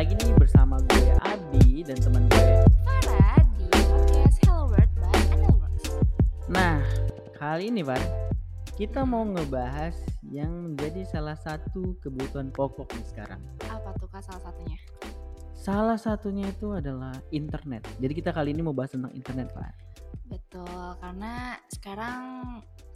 lagi nih bersama gue Abi dan teman gue. Farah di podcast Hello World by Anilworks. Nah, kali ini Van, kita mau ngebahas yang menjadi salah satu kebutuhan pokok nih sekarang. Apa tuh kak salah satunya? Salah satunya itu adalah internet. Jadi kita kali ini mau bahas tentang internet, Pak. Betul, karena sekarang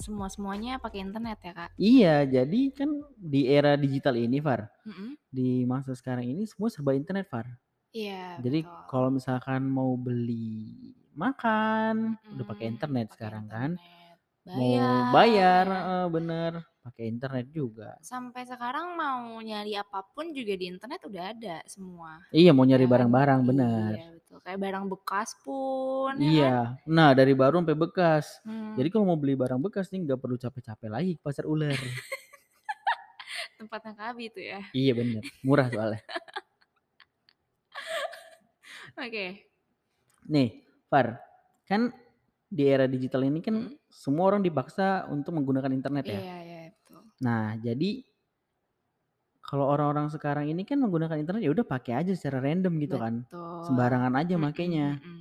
semua semuanya pakai internet ya kak. Iya, jadi kan di era digital ini, Far, Mm-mm. di masa sekarang ini semua serba internet, Far. Iya. Jadi kalau misalkan mau beli makan, udah pakai internet pakai sekarang kan. internet. Mau bayar, ya. eh, bener, pakai internet juga. Sampai sekarang mau nyari apa pun juga di internet udah ada semua. Iya, mau nyari kan? barang-barang, bener. Iya betul, kayak barang bekas pun. ya kan? Iya, nah dari baru sampai bekas. Hmm, Jadi kalau mau beli barang bekas nih nggak perlu capek-capek lagi ke pasar ular. tempatnya kabi tuh ya. iya bener, murah soalnya. Oke. Nih, Far, kan di era digital ini kan Hmm. semua orang dipaksa untuk menggunakan internet ya. Iya iya. Nah, jadi kalau orang-orang sekarang ini kan menggunakan internet ya udah pakai aja secara random gitu kan. Betul. Sembarangan aja Mm-mm, makainya. mm-mm.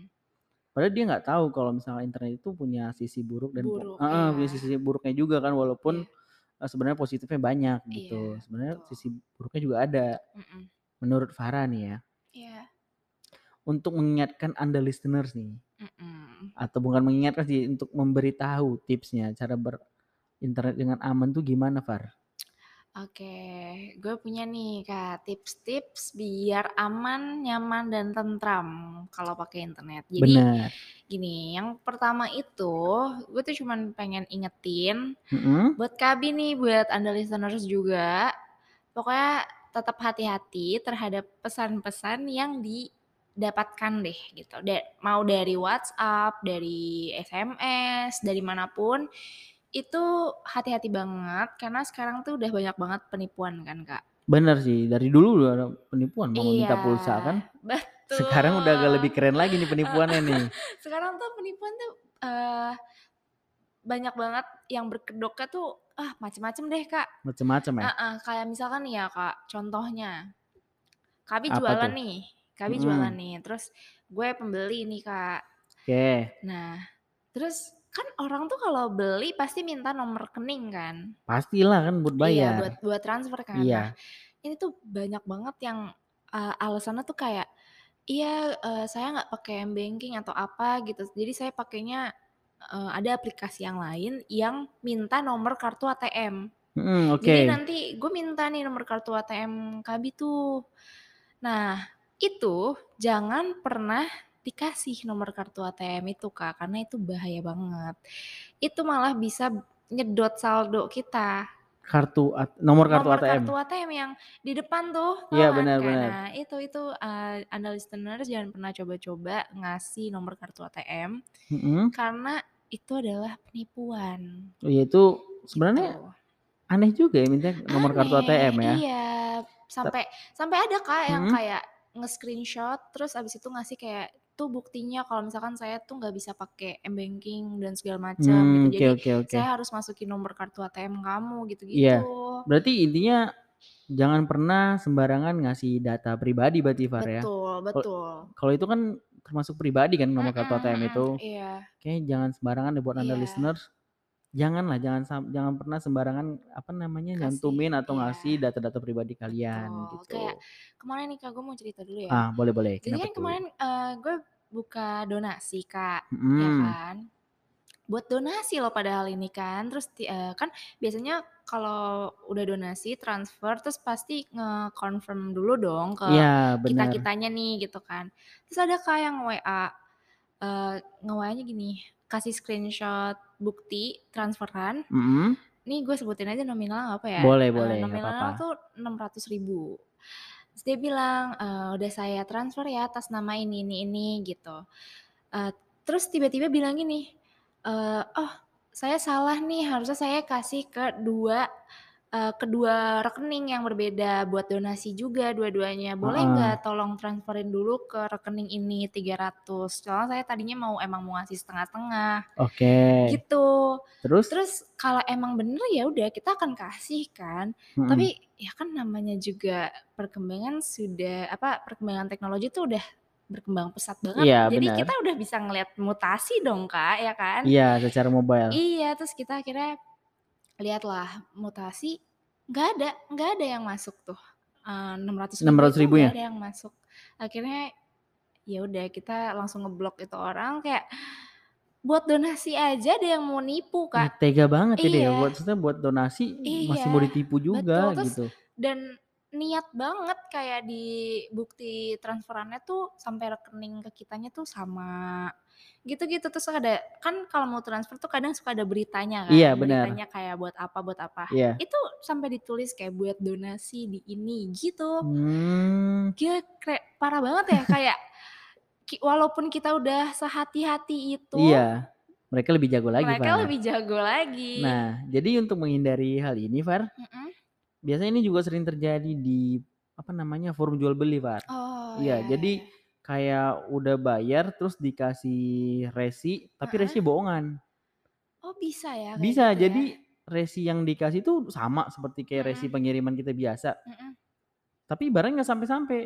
Padahal dia nggak tahu kalau misalnya internet itu punya sisi buruk dan Buruk, ah, punya iya. sisi buruknya juga kan walaupun Iya. eh, sebenarnya positifnya banyak gitu. Iya, Sebenarnya betul. sisi buruknya juga ada. Mm-mm. Menurut Farah nih ya, Iya. untuk mengingatkan Anda listeners nih Mm-mm. atau bukan mengingatkan sih untuk memberitahu tipsnya cara berinternet dengan aman tuh gimana, Far? Oke, gue punya nih kak tips-tips biar aman, nyaman dan tentram kalau pakai internet. Jadi Benar. gini, yang pertama itu gue tuh cuman pengen ingetin Mm-mm. buat Kabi nih, buat anda listeners juga, pokoknya tetap hati-hati terhadap pesan-pesan yang didapatkan deh gitu. Da- mau dari WhatsApp, dari SMS, dari mana pun, itu hati-hati banget karena sekarang tuh udah banyak banget penipuan kan kak. Benar sih, dari dulu udah ada penipuan mau minta Iya, pulsa kan. betul. Sekarang udah agak lebih keren lagi nih penipuannya nih. Sekarang tuh penipuan tuh eh, banyak banget yang berkedoknya tuh ah macem-macem deh kak. Macem-macem ya. Ah, ah, kayak misalkan ya kak, contohnya, Kabi Apa jualan tuh? nih, Kabi Mm-mm. jualan nih, terus gue pembeli nih kak. Oke, Nah, terus kan orang tuh kalau beli pasti minta nomor rekening kan? pastilah kan buat Iya, bayar. buat buat transfer kan. Nah, Iya. ini tuh banyak banget yang uh, alasannya tuh kayak, iya uh, saya nggak pakai m-banking atau apa gitu. Jadi saya pakainya uh, ada aplikasi yang lain yang minta nomor kartu ATM. Mm, Jadi Oke. nanti gue minta nih nomor kartu ATM Kabi tuh. Nah, itu jangan pernah dikasih nomor kartu ATM itu kak, karena itu bahaya banget. Itu malah bisa nyedot saldo kita. Kartu nomor kartu Nomor ATM. kartu ATM yang di depan tuh, Iya kan? benar Kayak, benar. nah itu itu uh, anda listeners jangan pernah coba-coba ngasih nomor kartu ATM Mm-mm. karena itu adalah penipuan. Oh, iya itu sebenarnya Gitu. aneh juga ya minta nomor kartu Aneh, ATM ya. Iya, sampai sampai ada kak yang Hmm. kayak nge-screenshot terus abis itu ngasih kayak tuh buktinya kalau misalkan saya tuh nggak bisa pakai m-banking dan segala macam Hmm, gitu. Jadi oke oke. saya harus masukin nomor kartu ATM kamu Iya. gitu-gitu. Berarti intinya jangan pernah sembarangan ngasih data pribadi berarti Far ya. Betul, betul. kalau itu kan termasuk pribadi kan nomor kartu ATM itu. Iya, Kayaknya jangan sembarangan deh buat Anda iya. listeners. Janganlah jangan jangan pernah sembarangan apa namanya Kasih, nyantumin atau iya. ngasih data-data pribadi kalian Betul. gitu. Kayak kemarin nih kak, gue mau cerita dulu ya. Ah, boleh boleh. Jadi Kenapa kan tuh? kemarin eh, gue buka donasi kak, ya Mm-mm. kan? Buat donasi loh padahal ini kan. Terus eh, kan biasanya kalau udah donasi transfer terus pasti nge-confirm dulu dong ke Iya kita kitanya nih gitu kan. Terus ada kak yang WA eh nge-WA-nya gini, kasih screenshot bukti transferan. Mm-mm. Nih gue sebutin aja nominalnya apa ya? Boleh Eh, boleh apa-apa. tuh 600 ribu. Terus dia bilang, "Eh, udah saya transfer ya atas nama ini, ini, ini gitu. Eh, terus tiba-tiba bilang gini, eh, oh saya salah nih harusnya saya kasih ke dua eee, kedua rekening yang berbeda buat donasi juga dua-duanya, "Boleh Heeh. nggak tolong transferin dulu ke rekening ini 300, soalnya saya tadinya mau emang mau ngasih setengah-setengah." Oke. Gitu. Terus? Terus kalau emang bener ya udah kita akan kasih kan, Mhm. tapi ya kan namanya juga perkembangan sudah apa, perkembangan teknologi tuh udah berkembang pesat banget, Iya, jadi kita udah bisa ngelihat mutasi dong, Kak, ya kan? Iya, secara mobile. Iya, terus kita akhirnya lihatlah mutasi, nggak ada nggak ada yang masuk tuh, enam Rp600.000 ratus itu nggak ribunya? ada yang masuk. Akhirnya ya udah kita langsung ngeblok itu orang, kayak buat donasi aja ada yang mau nipu, Kak. tega banget ya dia, Iya. maksudnya buat donasi masih mau Iya, ditipu juga betul, terus gitu. dan niat banget kayak di bukti transferannya tuh sampai rekening ke kitanya tuh sama, gitu-gitu. Terus ada kan kalau mau transfer tuh kadang suka ada beritanya kan, Iya, beritanya kayak buat apa buat apa, Iya. itu sampai ditulis kayak buat donasi di ini, gitu. Gila kayak parah banget ya, kayak walaupun kita udah sehati-hati itu Iya, mereka lebih jago lagi, mereka Far. lebih jago lagi. Nah, jadi untuk menghindari hal ini, Far, Mhm. biasanya ini juga sering terjadi di apa namanya, forum jual beli, Far. Oh, Iya, ya ya jadi ya. Kayak udah bayar terus dikasih resi, tapi resi bohongan. Oh, bisa ya Bisa, gitu ya? jadi resi yang dikasih tuh sama seperti kayak resi Mhm. pengiriman kita biasa. Mhm. Tapi barangnya nggak sampai-sampai.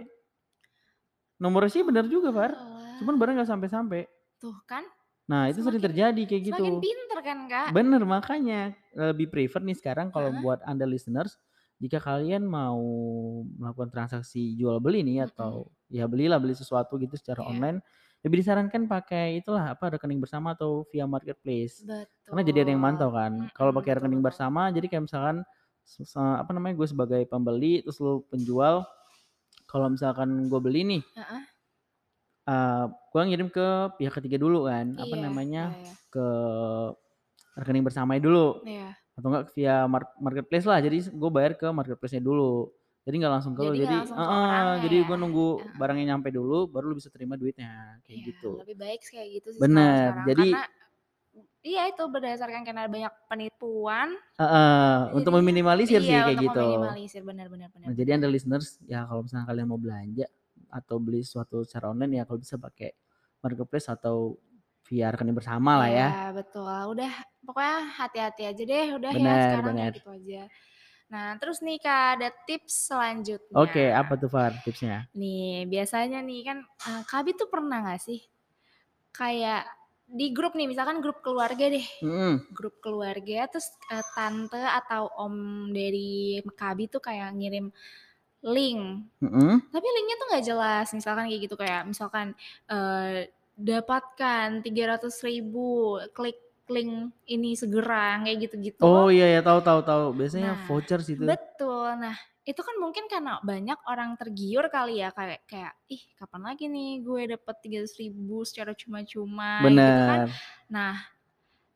Nomor resinya bener juga, Far, cuman Oalah. barangnya nggak sampai-sampai. Tuh kan, Nah, itu sering semakin terjadi kayak semakin gitu. pinter kan, Kak? Bener, makanya lebih prefer nih sekarang kalau Heeh. buat Anda listeners, jika kalian mau melakukan transaksi jual beli nih Mhm. atau ya belilah, beli sesuatu gitu secara Iya. online, lebih disarankan pakai itulah, apa, rekening bersama atau via marketplace. Karena jadi ada yang Betul, mantau kan. Kalau mhm, pakai betul rekening betul. bersama, jadi kayak misalkan apa namanya, gue sebagai pembeli terus lu penjual, kalau misalkan gue beli nih Heeh. eee, gua ngirim ke pihak ketiga dulu kan, apa Iya, iya namanya, iya. ke rekening bersamanya dulu, Iya. Atau enggak via mar marketplace lah, jadi gue bayar ke marketplace-nya dulu. Jadi nggak langsung ke lu, Jadi nggak jadi heeh, orangnya jadi ya? gue nunggu barangnya nyampe dulu, baru lu bisa terima duitnya, kayak Iya, gitu. lebih baik sih kayak gitu sih Bener, sekarang, karena jadi iya itu berdasarkan karena banyak penipuan, Heeh, untuk jadinya meminimalisir sih iya, kayak untuk gitu. meminimalisir, bener Nah, jadi Anda listeners, ya kalau misalnya kalian mau belanja atau beli sesuatu secara online ya kalau bisa pakai marketplace atau via rekening bersamalah Iya, ya. betul. Udah pokoknya hati-hati aja deh, udah ya Bener sekarang kayak bener. gitu aja. Nah, terus nih, Kak, ada tips selanjutnya. Oke, apa tuh, Far, tipsnya? Nih, biasanya nih kan, eee, Kakak tuh pernah nggak sih, kayak di grup nih, misalkan grup keluarga deh, Mhm. grup keluarga terus, eee, tante atau om dari Kakak tuh kayak ngirim link, Mhm. tapi linknya tuh nggak jelas, misalkan kayak gitu, kayak misalkan, eee, "Dapatkan Rp300.000, klik link ini segera," kayak Oh, gitu-gitu. iya iya, tahu tahu tahu, biasanya Nah, voucher sih itu. betul. Nah, itu kan mungkin karena banyak orang tergiur kali ya, kayak kayak, "Ih, kapan lagi nih gue dapet Rp300.000 secara cuma-cuma," gitu kan. Nah,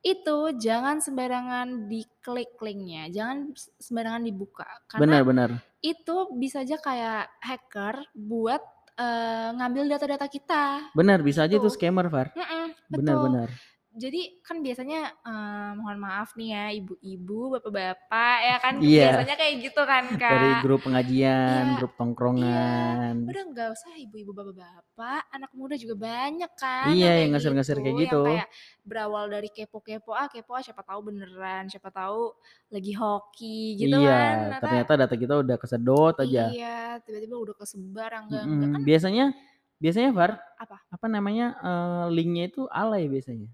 itu jangan sembarangan diklik linknya, jangan sembarangan dibuka, karena Bener bener. itu bisa aja kayak hacker buat, eee, ngambil data-data kita, Bener, bisa aja itu gitu. scammer, Far. Mhm, Bener betul. bener. Jadi kan biasanya, eee, mohon maaf nih ya ibu-ibu, bapak-bapak, ya kan Iya. biasanya kayak gitu kan, Dari Kak. grup pengajian, Iya grup iya, tongkrongan. udah nggak usah ibu-ibu, bapak-bapak, anak muda juga banyak kan Iya, yang yang kayak ngasir-ngasir kayak gitu, gitu. yang kayak berawal dari kepo-kepo, ah, kepo ah, siapa tahu beneran, siapa tahu lagi hoki gitu Iya, kan, ternyata ternyata data kita udah kesedot aja. Iya, tiba-tiba udah kesebar yang enggak-enggak, kan Mhm, biasanya biasanya, Far, Apa? apa namanya, eee, linknya itu alay biasanya.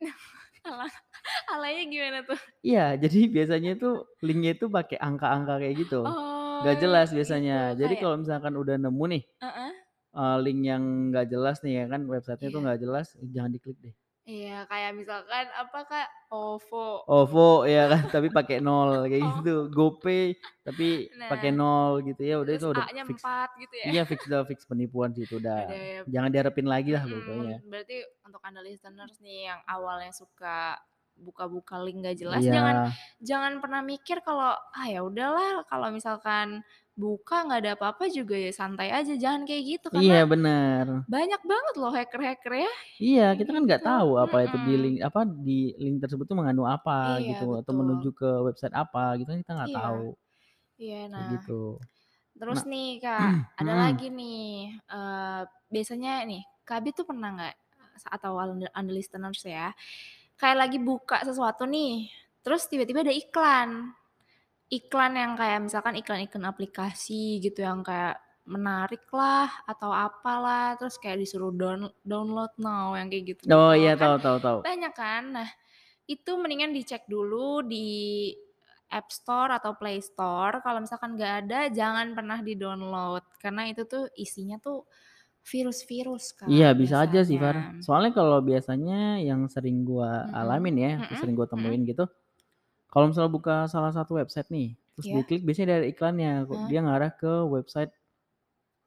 Alah, alaynya gimana tuh? Iya, jadi biasanya itu linknya itu pakai angka-angka kayak gitu, Oh, jelas gitu, biasanya. Jadi kayak kalau misalkan udah nemu nih, Heeh. eee, link yang nggak jelas nih ya kan, website-nya tuh Iya. nggak jelas, jangan diklik deh. Iya, kayak misalkan apa, Kak, OVO. OVO ya kan, tapi pakai nol kayak Oh. gitu, GoPay tapi pakai Nah. nol gitu ya, udah itu udah A-nya fix 4 gitu ya. iya, fix udah fix penipuan sih itu Ada udah, ya jangan diharapin lagi lah pokoknya. mhm, berarti untuk Anda listeners nih yang awalnya suka buka-buka link nggak jelas, jangan Iya. jangan pernah mikir kalau, "Ah, ya udahlah kalau misalkan buka nggak ada apa-apa juga ya santai aja, jangan kayak gitu Iya, karena bener. banyak banget loh hacker-hacker ya, Iya, kita kan nggak gitu, tahu apa itu di link apa, di link tersebut tuh mengandung apa Iya, gitu, atau betul. menuju ke website apa gitu kan kita nggak Iya, tahu. iya. Kayak Nah, gitu. terus Nah nih Kak, ada lagi nih, eee, biasanya nih, Kakak tuh pernah nggak atau ande unlisteners ya, kayak lagi buka sesuatu nih, terus tiba-tiba ada iklan. Iklan yang kayak misalkan iklan-iklan aplikasi gitu yang kayak menarik lah, atau apalah, terus kayak disuruh down download now yang kayak Oh, gitu-gitu, iya, kan tahu tahu tahu. banyak kan. Nah, itu mendingan dicek dulu di App Store atau Play Store, kalau misalkan nggak ada jangan pernah di-download, karena itu tuh isinya tuh virus-virus Iya, Kak, bisa aja sih, Far. biasanya. Soalnya kalau biasanya yang sering gua alamin ya, mhm sering gua temuin gitu, kalau misalnya buka salah satu website nih, terus Iya. diklik biasanya ada iklannya, Heeh. dia ngarah ke website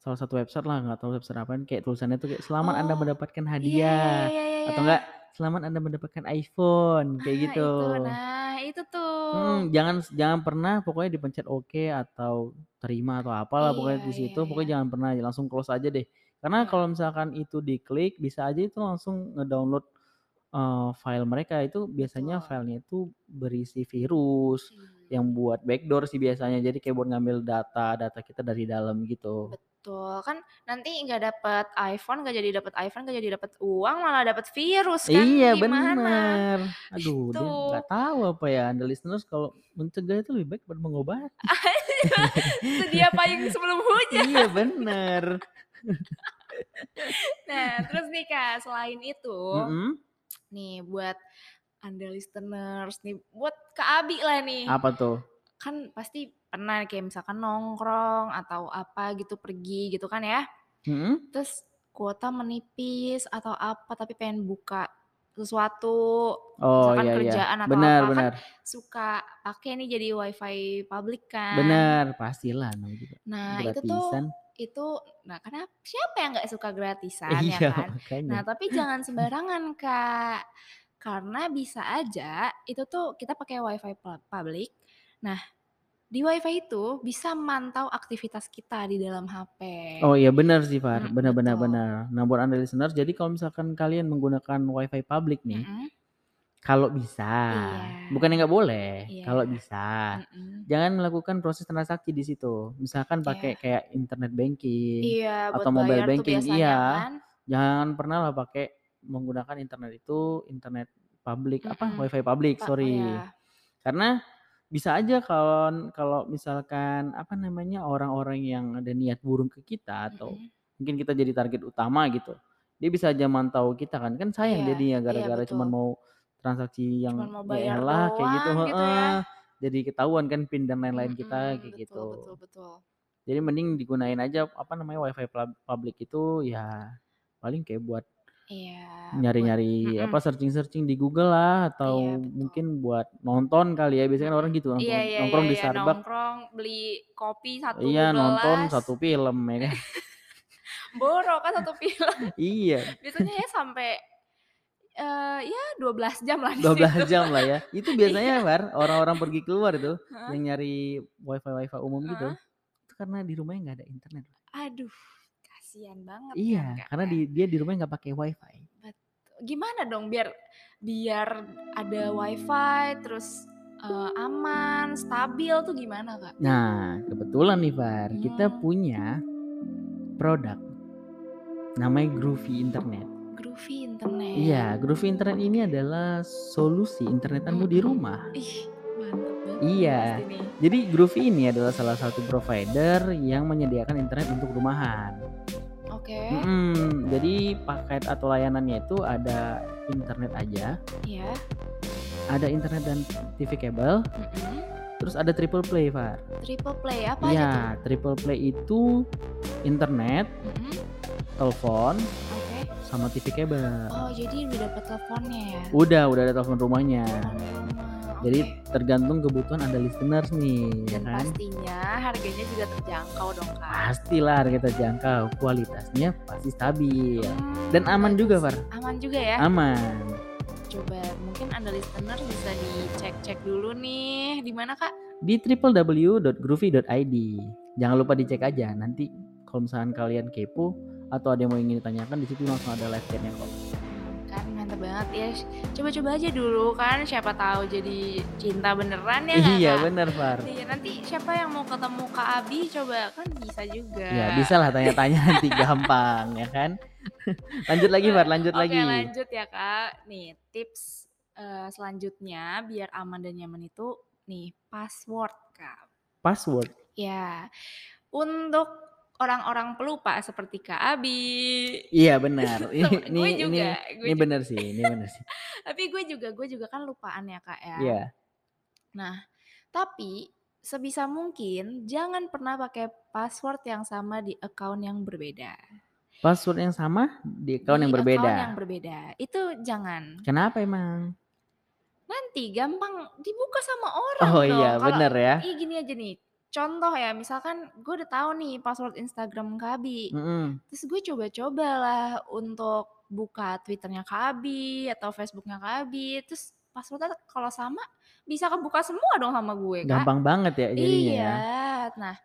salah satu website lah, nggak tahu website apaan, kayak tulisannya tuh kayak, "Selamat Anda Oh, mendapatkan iya hadiah," iya iya atau enggak, iya. "Selamat Anda mendapatkan iPhone," kayak Ah, gitu. itu, nah itu tuh. Mhm, jangan jangan pernah pokoknya dipencet oke atau terima atau apalah pokoknya Iya di situ, iya. pokoknya jangan pernah langsung close aja deh. Karena kalau misalkan itu diklik, bisa aja itu langsung ngedownload, eee, file mereka, itu biasanya Betul. filenya itu berisi virus, Mmm. yang buat backdoor sih biasanya, jadi kayak buat ngambil data-data kita dari dalam gitu. Betul, kan nanti nggak dapet iPhone, nggak jadi dapet iPhone, nggak jadi dapet uang, malah dapet virus Iya, kan, gimana? bener. Aduh, dia Itu. nggak tahu apa ya, unlisteners kalau mencegah itu lebih baik daripada mengobati. Sedia payung sebelum Iya, hujan. bener. Nah, terus nih Kak, selain itu, Mhm. Nih buat unlisteners nih, buat Kak Abi lah nih, Apa tuh? kan pasti pernah kayak misalkan nongkrong atau apa gitu, pergi gitu kan ya, Mhm. terus kuota menipis atau apa, tapi pengen buka sesuatu, Oh, misalkan iya iya, kerjaan atau benar apa, kan benar. suka pakai nih jadi WiFi public kan. Bener, pastilah juga Nah, itu tuh. Itu nah kenap siapa yang nggak suka gratisan, ya Iya, kan? makanya. Nah, tapi jangan sembarangan Kak, karena bisa aja itu tuh kita pakai WiFi pub public, nah di WiFi itu bisa mantau aktivitas kita di dalam HP. Oh, iya bener sih, Far, bener bener betul. bener. Nah, buat unlisteners, jadi kalau misalkan kalian menggunakan WiFi public nih, Mhm. Kalau bisa, Iya. bukannya nggak boleh, Iya. kalau bisa, Mhm. jangan melakukan proses transaksi di situ. Misalkan pakai Iya. kayak internet banking Iya, atau mobile banking iya, kan. jangan pernah lah pakai menggunakan internet itu, internet public apa, Mhm, WiFi oh sorry. ya. Karena bisa aja kalon kalau misalkan, apa namanya, orang-orang yang ada niat buruk ke kita atau Mhm. mungkin kita jadi target utama gitu, dia bisa aja mantau kita kan, kan sayang Iya jadinya iya, gara-gara cuman betul. mau transaksi Cuman yang mau ya bayar elah kayak gitu gitu ya. heeh, jadi ketahuan kan PIN dan lain-lain kita, Mhm, kayak betul gitu. betul betul. Jadi mending digunain aja, apa namanya, WiFi plab public itu ya paling kayak buat Iya, nyari-nyari, apa, mhm. searching-searching di Google lah, Iya, atau betul. mungkin buat nonton kali ya, biasanya kan orang gitu iya nongkrong iya iya nongkrong di iya, Starbucks nongkrong beli kopi 1 Iya, nonton. 1 film ya kan. Boro kan 1 film. Iya. Biasanya ya sampai, eee, ya 12 jam lah di 12 situ. jam lah ya. Itu biasanya, Iya. Far, orang-orang pergi keluar itu, Heeh. yang nyari WiFi-WiFi umum gitu, Heeh. itu karena di rumahnya nggak ada internet. Aduh, kasihan banget kan Iya, Kak karena ya. di dia di rumahnya nggak pakai WiFi. Bet gimana dong biar biar ada WiFi terus, eee, aman, stabil tuh gimana Kak? Nah, kebetulan nih, Far, kita Mmm. punya produk, namanya Groovy Internet. Groovy Internet. Iya, Groovy Internet ini adalah solusi internetanmu di rumah. Ih, mantap banget nih Iya, jadi Groovy ini adalah salah satu provider yang menyediakan internet untuk rumahan. Oke. Mhm, jadi paket atau layanannya itu ada internet aja Iya. ada internet dan TV kabel, terus ada triple play, Far. Triple play, apa aja tuh? Iya, triple play itu internet, Mhm. telepon, Oke. Sama TV kabel. Oh, jadi udah dapet teleponnya ya? Udah udah ada telepon rumahnya. Rumah, Jadi tergantung kebutuhan ada listeners nih, ya Dan kan. pastinya harganya juga terjangkau dong, Kak. Pastilah harga terjangkau, kualitasnya pasti stabil, Mmm, dan aman juga. Far. Aman juga ya? Aman. coba mungkin Anda listener bisa dicek-cek dulu nih. Di mana, Kak? Di www.groovy.id. Jangan lupa dicek aja. Nanti kalau misalkan kalian kepo atau ada yang mau ingin ditanyakan di situ langsung ada live chatnya kok. Kan mantap banget ya. Coba-coba aja dulu kan siapa tahu jadi cinta beneran ya Iya Kak? bener Far. Iya, nanti siapa yang mau ketemu Kak Abi coba kan bisa juga. Ya bisa lah tanya-tanya nanti gampang ya kan. lanjut lagi Far, lanjut Oke, lagi. lanjut ya Kak. Nih, tips eh, selanjutnya biar aman dan nyaman itu nih password Kak. Password. Ya, untuk orang-orang pelupa seperti Kak Abi. Iya benar. Ini Gue ini ini, juga, gue ini juga. bener sih, ini bener sih. Tapi gue juga, gue juga kan lupaan ya Kak ya. Iya. Nah, tapi sebisa mungkin jangan pernah pakai password yang sama di account yang berbeda. Password yang sama di account Di yang berbeda. account yang berbeda. Itu jangan. Kenapa emang? Nanti gampang dibuka sama orang Oh dong. iya, bener ya. Ih gini aja nih. Contoh ya, misalkan gue udah tahu nih password Instagram Kak Abi. Mm-mm. Terus gue coba-coba lah untuk buka Twitternya Kak Abi atau Facebooknya Kak Abi. Terus passwordnya kalau sama bisa kebuka semua dong sama gue Kak. Gampang banget ya jadinya ya. Iya. Nah,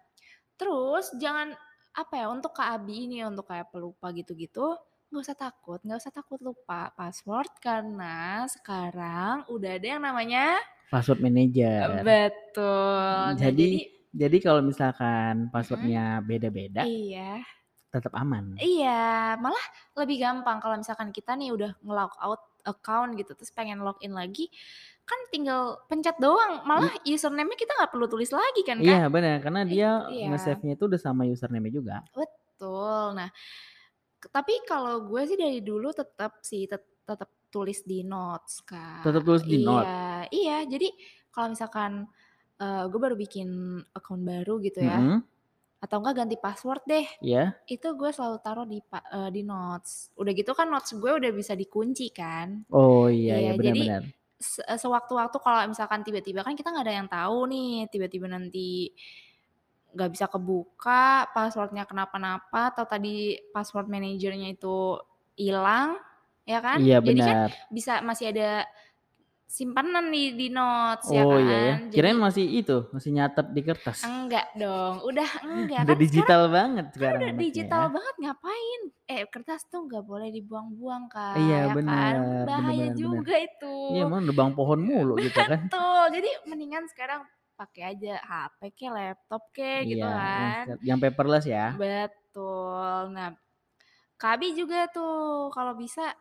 terus jangan apa ya untuk Kak Abi ini untuk kayak pelupa gitu-gitu nggak usah takut, nggak usah takut lupa password karena sekarang udah ada yang namanya Password manager. betul. Nah, Jadi jadi kalau misalkan passwordnya beda-beda iya, tetap aman. iya, malah lebih gampang kalau misalkan kita nih udah nge-log out account gitu terus pengen login lagi kan tinggal pencet doang malah username-nya kita nggak perlu tulis lagi kan Kak? Iya benar karena dia Iya. nge-save-nya itu udah sama username juga. Betul. Nah, tapi kalau gue sih dari dulu tetap sih tet- tetap tulis di notes kak. Tetap tulis di iya, note? Iya, jadi kalau misalkan eh, gue baru bikin account baru gitu ya, Mm-mm. atau enggak ganti password deh, Ya. itu gue selalu taruh di pa- eh, di notes. Udah gitu kan notes gue udah bisa dikunci kan. Oh iya Iya, ya jadi benar-benar. se- eh, sewaktu-waktu kalau misalkan tiba-tiba kan kita nggak ada yang tahu nih, tiba-tiba nanti nggak bisa kebuka, passwordnya kenapa-napa, atau tadi password manajernya itu hilang, ya kan? Iya Jadi kan benar. bisa masih ada simpanan di di notes ya Oh kan? iya ya. Jadi Kirain masih itu, masih nyatet di kertas. enggak dong, udah enggak Udah kan digital banget sekarang sekarang udah anaknya digital ya. banget ngapain? Eh kertas tuh nggak boleh dibuang-buang kak, Iya ya kan? benar, Bahaya benar-benar benar. juga itu. Iya emang nebang pohon mulu gitu kan. Betul. Jadi mendingan sekarang pakai aja HP ke laptop ke gitu Iya, kan. yang paperless ya. Betul. Nah, Kabi juga tuh kalau bisa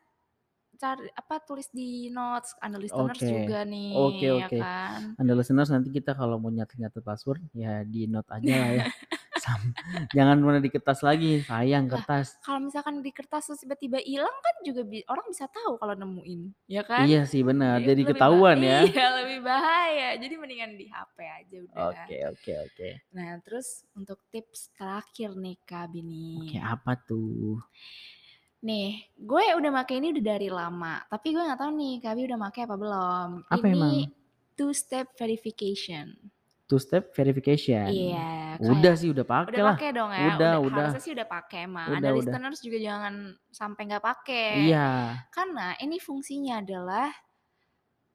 cari apa tulis di notes Anda listeners Oke. juga nih Oke, ya oke. kan. Anda listeners nanti kita kalau mau nyatet-nyatet password ya di note aja lah ya. Sam- Jangan mana di kertas lagi, sayang kertas. kalau misalkan di kertas terus tiba-tiba hilang kan juga bi- orang bisa tahu kalau nemuin, ya kan? Iya sih benar, jadi lebih ketahuan ya. Iya, lebih bahaya. Jadi mendingan di HP aja udah. Oke, oke, oke. Nah, terus untuk tips terakhir nih Kak Bini. Oke, apa tuh? Nih, gue udah pakai ini udah dari lama, tapi gue nggak tahu nih Kak Bi udah pakai apa belum. Apa ini emang? two step verification. Two step verification. Iya, Udah kayak sih, udah pakai udah lah. pakai dong ya. Udah, udah. Harusnya sih udah pakai emang. Udah, Anda udah. listeners juga jangan sampai nggak pakai. Iya. Karena ini fungsinya adalah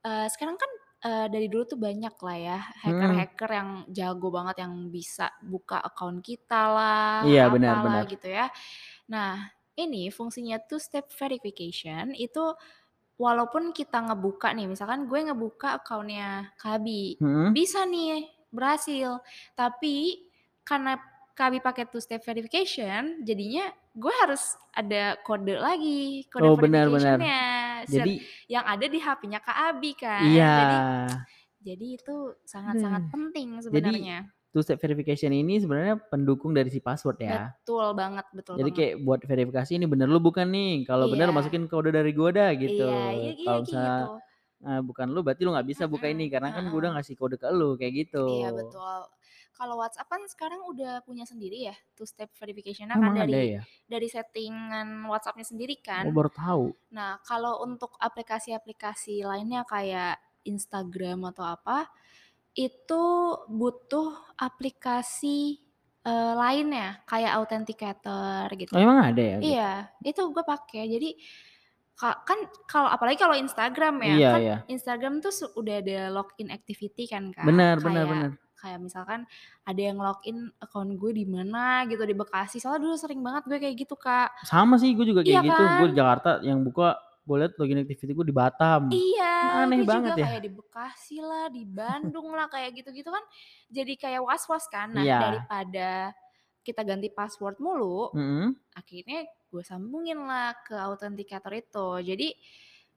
eh, sekarang kan eh, dari dulu tuh banyak lah ya Hmm. hacker-hacker yang jago banget yang bisa buka account kita lah, Iya, benar, apalah benar. gitu ya. Nah, ini fungsinya two step verification itu walaupun kita ngebuka nih, misalkan gue ngebuka akunnya Kabi, Mm-mm. bisa nih berhasil. Tapi karena Kabi pakai two step verification, jadinya gue harus ada kode lagi, kode Oh, verificationnya Jadi, yang ada di HP-nya Kak Abi kan. iya. Jadi jadi itu sangat-sangat Aduh. penting Jadi, sebenarnya. two step verification ini sebenarnya pendukung dari si password ya. Betul banget, betul Jadi banget. kayak buat verifikasi ini bener lu bukan nih. Kalau bener Iya. masukin kode dari gua dah gitu. Iya, iya, iya Kalau misalnya gitu. eh, bukan lu berarti lu nggak bisa buka ini karena kan gua udah ngasih kode ke lu kayak gitu. Iya betul. Kalau WhatsApp kan sekarang udah punya sendiri ya two step verification kan dari ya? dari settingan WhatsAppnya sendiri Oh, kan. baru tahu. Nah, kalau untuk aplikasi-aplikasi lainnya kayak Instagram atau apa, itu butuh aplikasi eh, lainnya kayak authenticator gitu. Oh, emang ada ya gitu? Iya, itu gue pakai. Jadi Ka kan kalau apalagi kalau Instagram ya, Iya kan iya. Instagram tuh udah ada login activity kan, Kak. Benar benar benar. kayak misalkan ada yang login account gue di mana gitu, di Bekasi. Soalnya dulu sering banget gue kayak gitu, Kak. Sama sih, gue juga Iya kayak gitu. Gue kan? di Jakarta yang buka, gue liat login activity gue di Batam. Iya, Kan aneh gue juga banget ya. kayak di Bekasi lah, di Bandung lah, kayak gitu-gitu kan jadi kayak was-was kan. Nah, Iya. daripada kita ganti password mulu, Mhm. akhirnya gue sambungin lah ke autentikator itu. Jadi,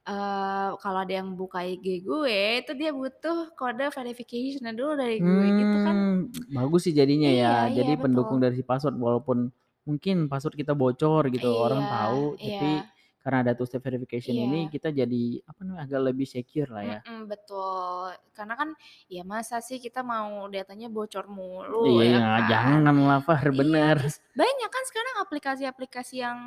eee, kalau ada yang buka IG gue, itu dia butuh kode verification-nya dulu dari gue gitu kan. Mmm, bagus sih jadinya Iya ya. iya, Jadi pendukung betul. dari si password walaupun mungkin password kita bocor gitu, orang Iya tahu, tapi iya. Karena ada two step verification ini Iya. kita jadi apa namanya, agak lebih secure lah ya. Mhm, betul. Karena kan ya masa sih kita mau datanya bocor mulu Iya, ya kan. janganlah Far, Iya, terus banyak kan sekarang aplikasi-aplikasi yang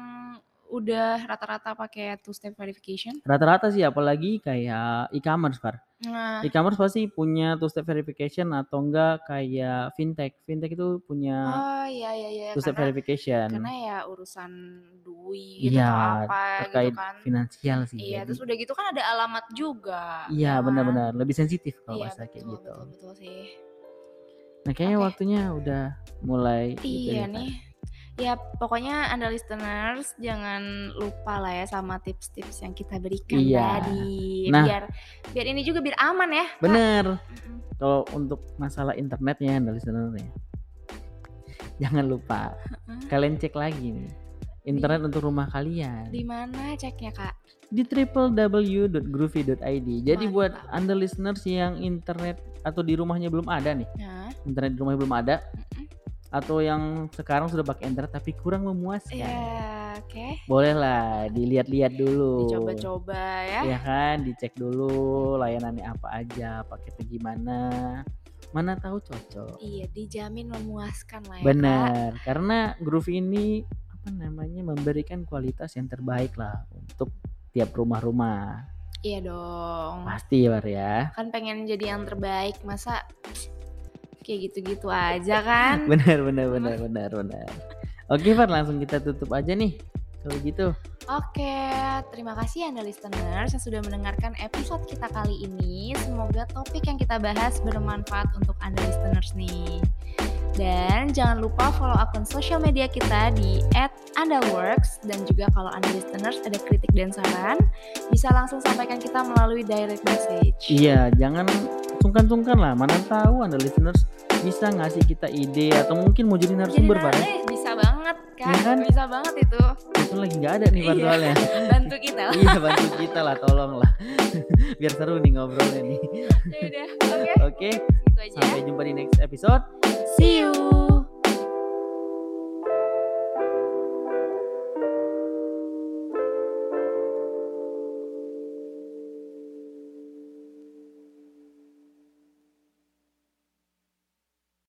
udah rata-rata pakai two step verification. Rata-rata sih apalagi kayak e-commerce, Far. Nah. E-commerce pasti punya two step verification atau enggak kayak fintech. Fintech itu punya Oh, iya iya iya, two step karena verification. karena ya urusan duit atau Iya, apa gitu terkait kan. finansial sih. Iya, Jadi terus udah gitu kan ada alamat juga, Iya, ya kan? benar. Lebih sensitif kalau Iya, bahasa kayak gitu. betul betul sih. Nah, kayaknya Oke. waktunya udah mulai Iya nih, Far. Ya pokoknya Anda listeners jangan lupa lah ya sama tips-tips yang kita berikan Iya. tadi. Nah Biar biar ini juga biar aman ya. Bener. Mhm. Kalau untuk masalah internetnya nih listener nih. Jangan lupa kalian cek lagi nih Di internet untuk rumah kalian. di mana ceknya, Kak? Di www.groovy.id. Jadi buat Mantap. Anda listeners yang internet atau di rumahnya belum ada nih, Nah. internet di rumahnya belum ada. Atau yang sekarang sudah pakai internet tapi kurang memuaskan. Iya, oke. Bolehlah dilihat-lihat dulu. Dicoba-coba ya. Ya kan, dicek dulu layanannya apa aja, paketnya gimana. Mana tahu cocok. Iya, dijamin memuaskan lah ya, Kak. Benar, karena Groovy ini apa namanya memberikan kualitas yang terbaik lah untuk tiap rumah-rumah. Iya dong. Pasti ya, Far ya. Kan pengen jadi yang terbaik, masa kayak gitu-gitu aja kan? Benar benar benar benar benar. Oke, Far, langsung kita tutup aja nih. Kalau gitu. Oke, terima kasih Anda listeners yang sudah mendengarkan episode kita kali ini. Semoga topik yang kita bahas bermanfaat untuk Anda listeners nih. Dan jangan lupa follow akun sosial media kita di @andaworks dan juga kalau Anda listeners ada kritik dan saran, bisa langsung sampaikan kita melalui direct message. Iya, jangan sungkan-sungkan lah. Mana tahu Anda listeners bisa ngasih kita ide atau mungkin mau jadi narasumber, ya. eh, bisa banget kan? kan? Bisa banget itu. Itu lagi nggak ada nih, Iya, soalnya. bantu kita lah. iya, bantu kita lah, tolong lah. Biar seru nih ngobrolnya nih. Ya oke. Oke, Gitu aja. sampai jumpa di next episode. See you.